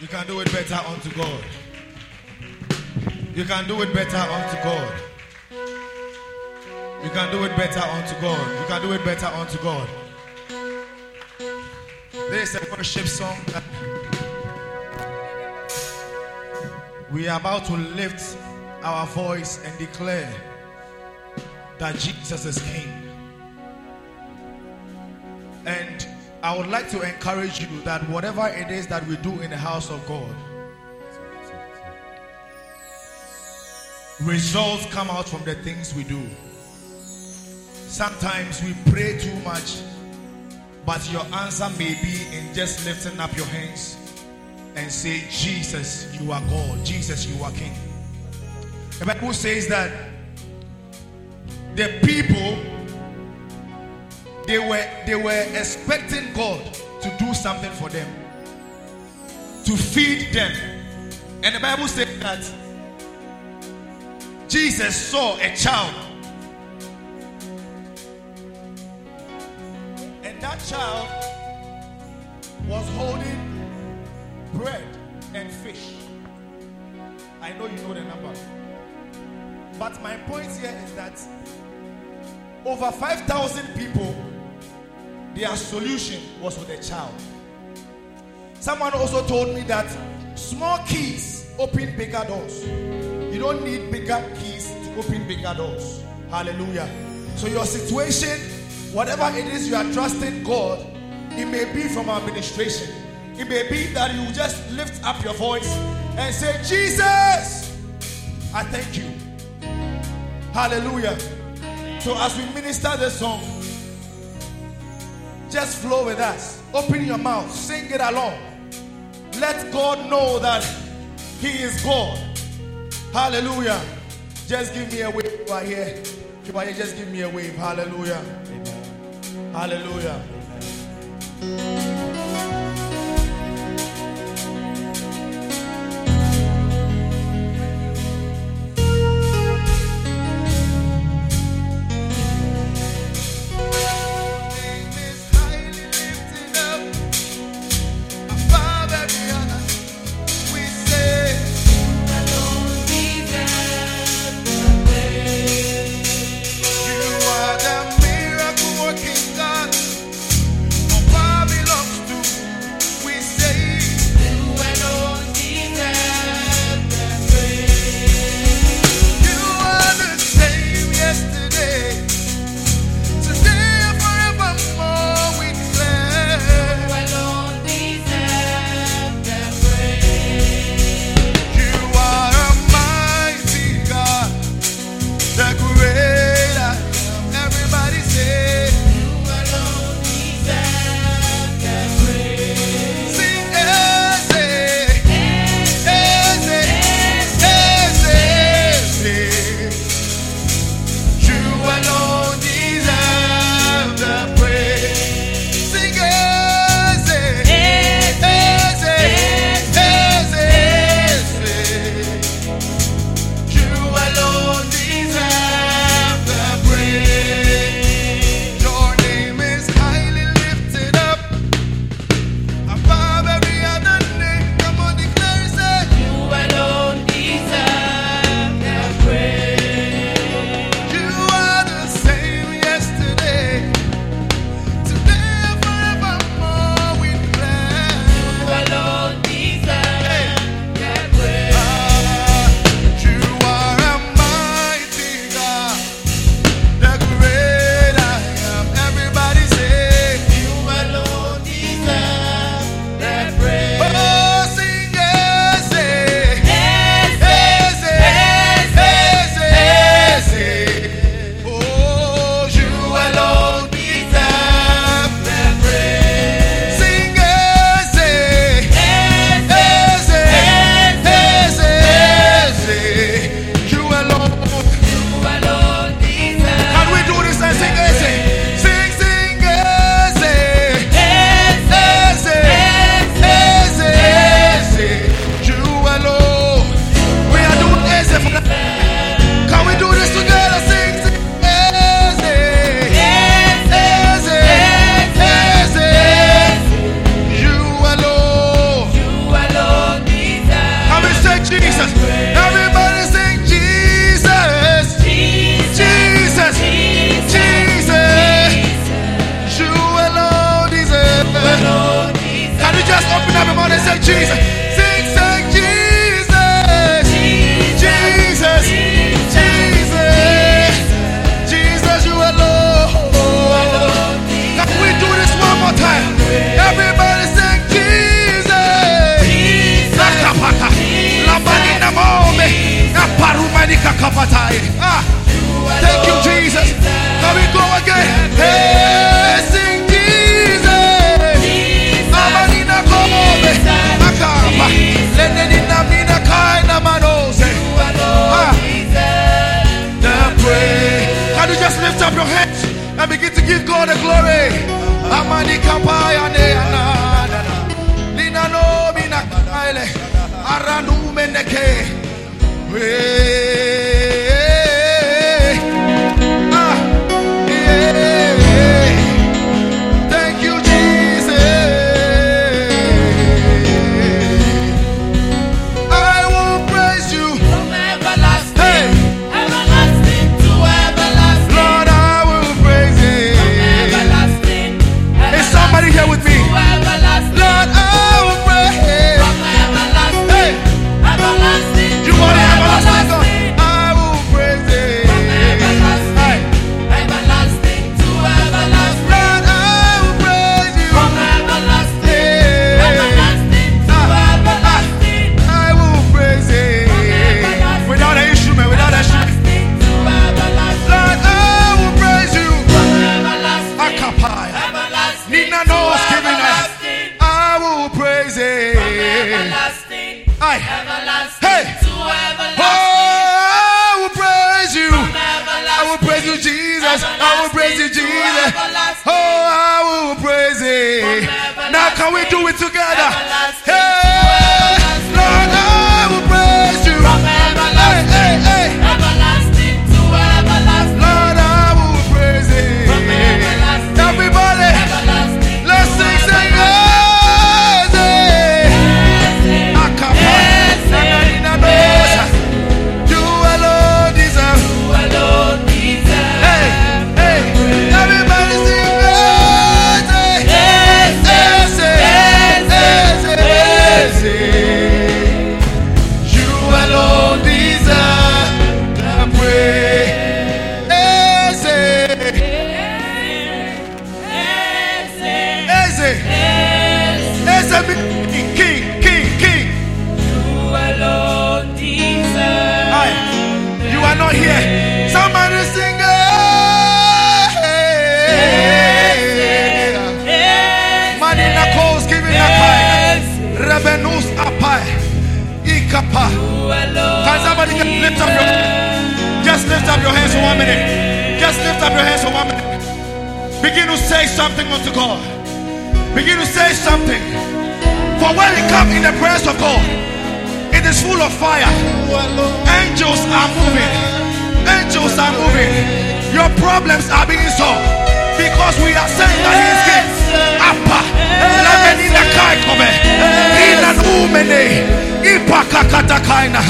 You can do it better unto God. You can do it better unto God. You can do it better unto God. You can do it better unto God. This is a worship song we are about to lift our voice and declare that Jesus is King. I would like to encourage you that whatever it is that we do in the house of God, results come out from the things we do. Sometimes we pray too much, but your answer may be in just lifting up your hands and say, Jesus, you are God. Jesus, you are King. The Bible says that the people they were they were expecting God to do something for them, to feed them. And the Bible says that Jesus saw a child. And that child was holding bread and fish. I know you know the number. But my point here is that over 5,000 people, their solution was with a child. Someone also told me that small keys open bigger doors. You don't need bigger keys to open bigger doors. Hallelujah. So, your situation, whatever it is you are trusting God, it may be from administration. It may be that you just lift up your voice and say, Jesus, I thank you. Hallelujah. So as we minister the song, just flow with us. Open your mouth, sing it along. Let God know that He is God. Hallelujah. Just give me a wave are here. If you are here, just give me a wave. Hallelujah. Hallelujah. name everybody say Jesus. Begin to give God the glory? Lina no mina kaile. Arandu meneke. Knows giving us. I will praise you. I. Hey. Oh, I will praise you. I will praise you, Jesus. I will praise you, Jesus. Oh, I will praise you. Now, can we do it together? Hey, not here. Somebody sing. Manina calls giving a pie. Revenues a pie. Ikapa. Can somebody just lift up your Just lift up your hands for one minute. Just lift up your hands for one minute. Begin to say something unto God. Begin to say something. For when we come in the presence of God, it is full of fire. Angels are moving. Angels are moving. Your problems are being solved because we are saying that He is King. Apa, lamenina kai kome, ina numene, ipa kakata kaina.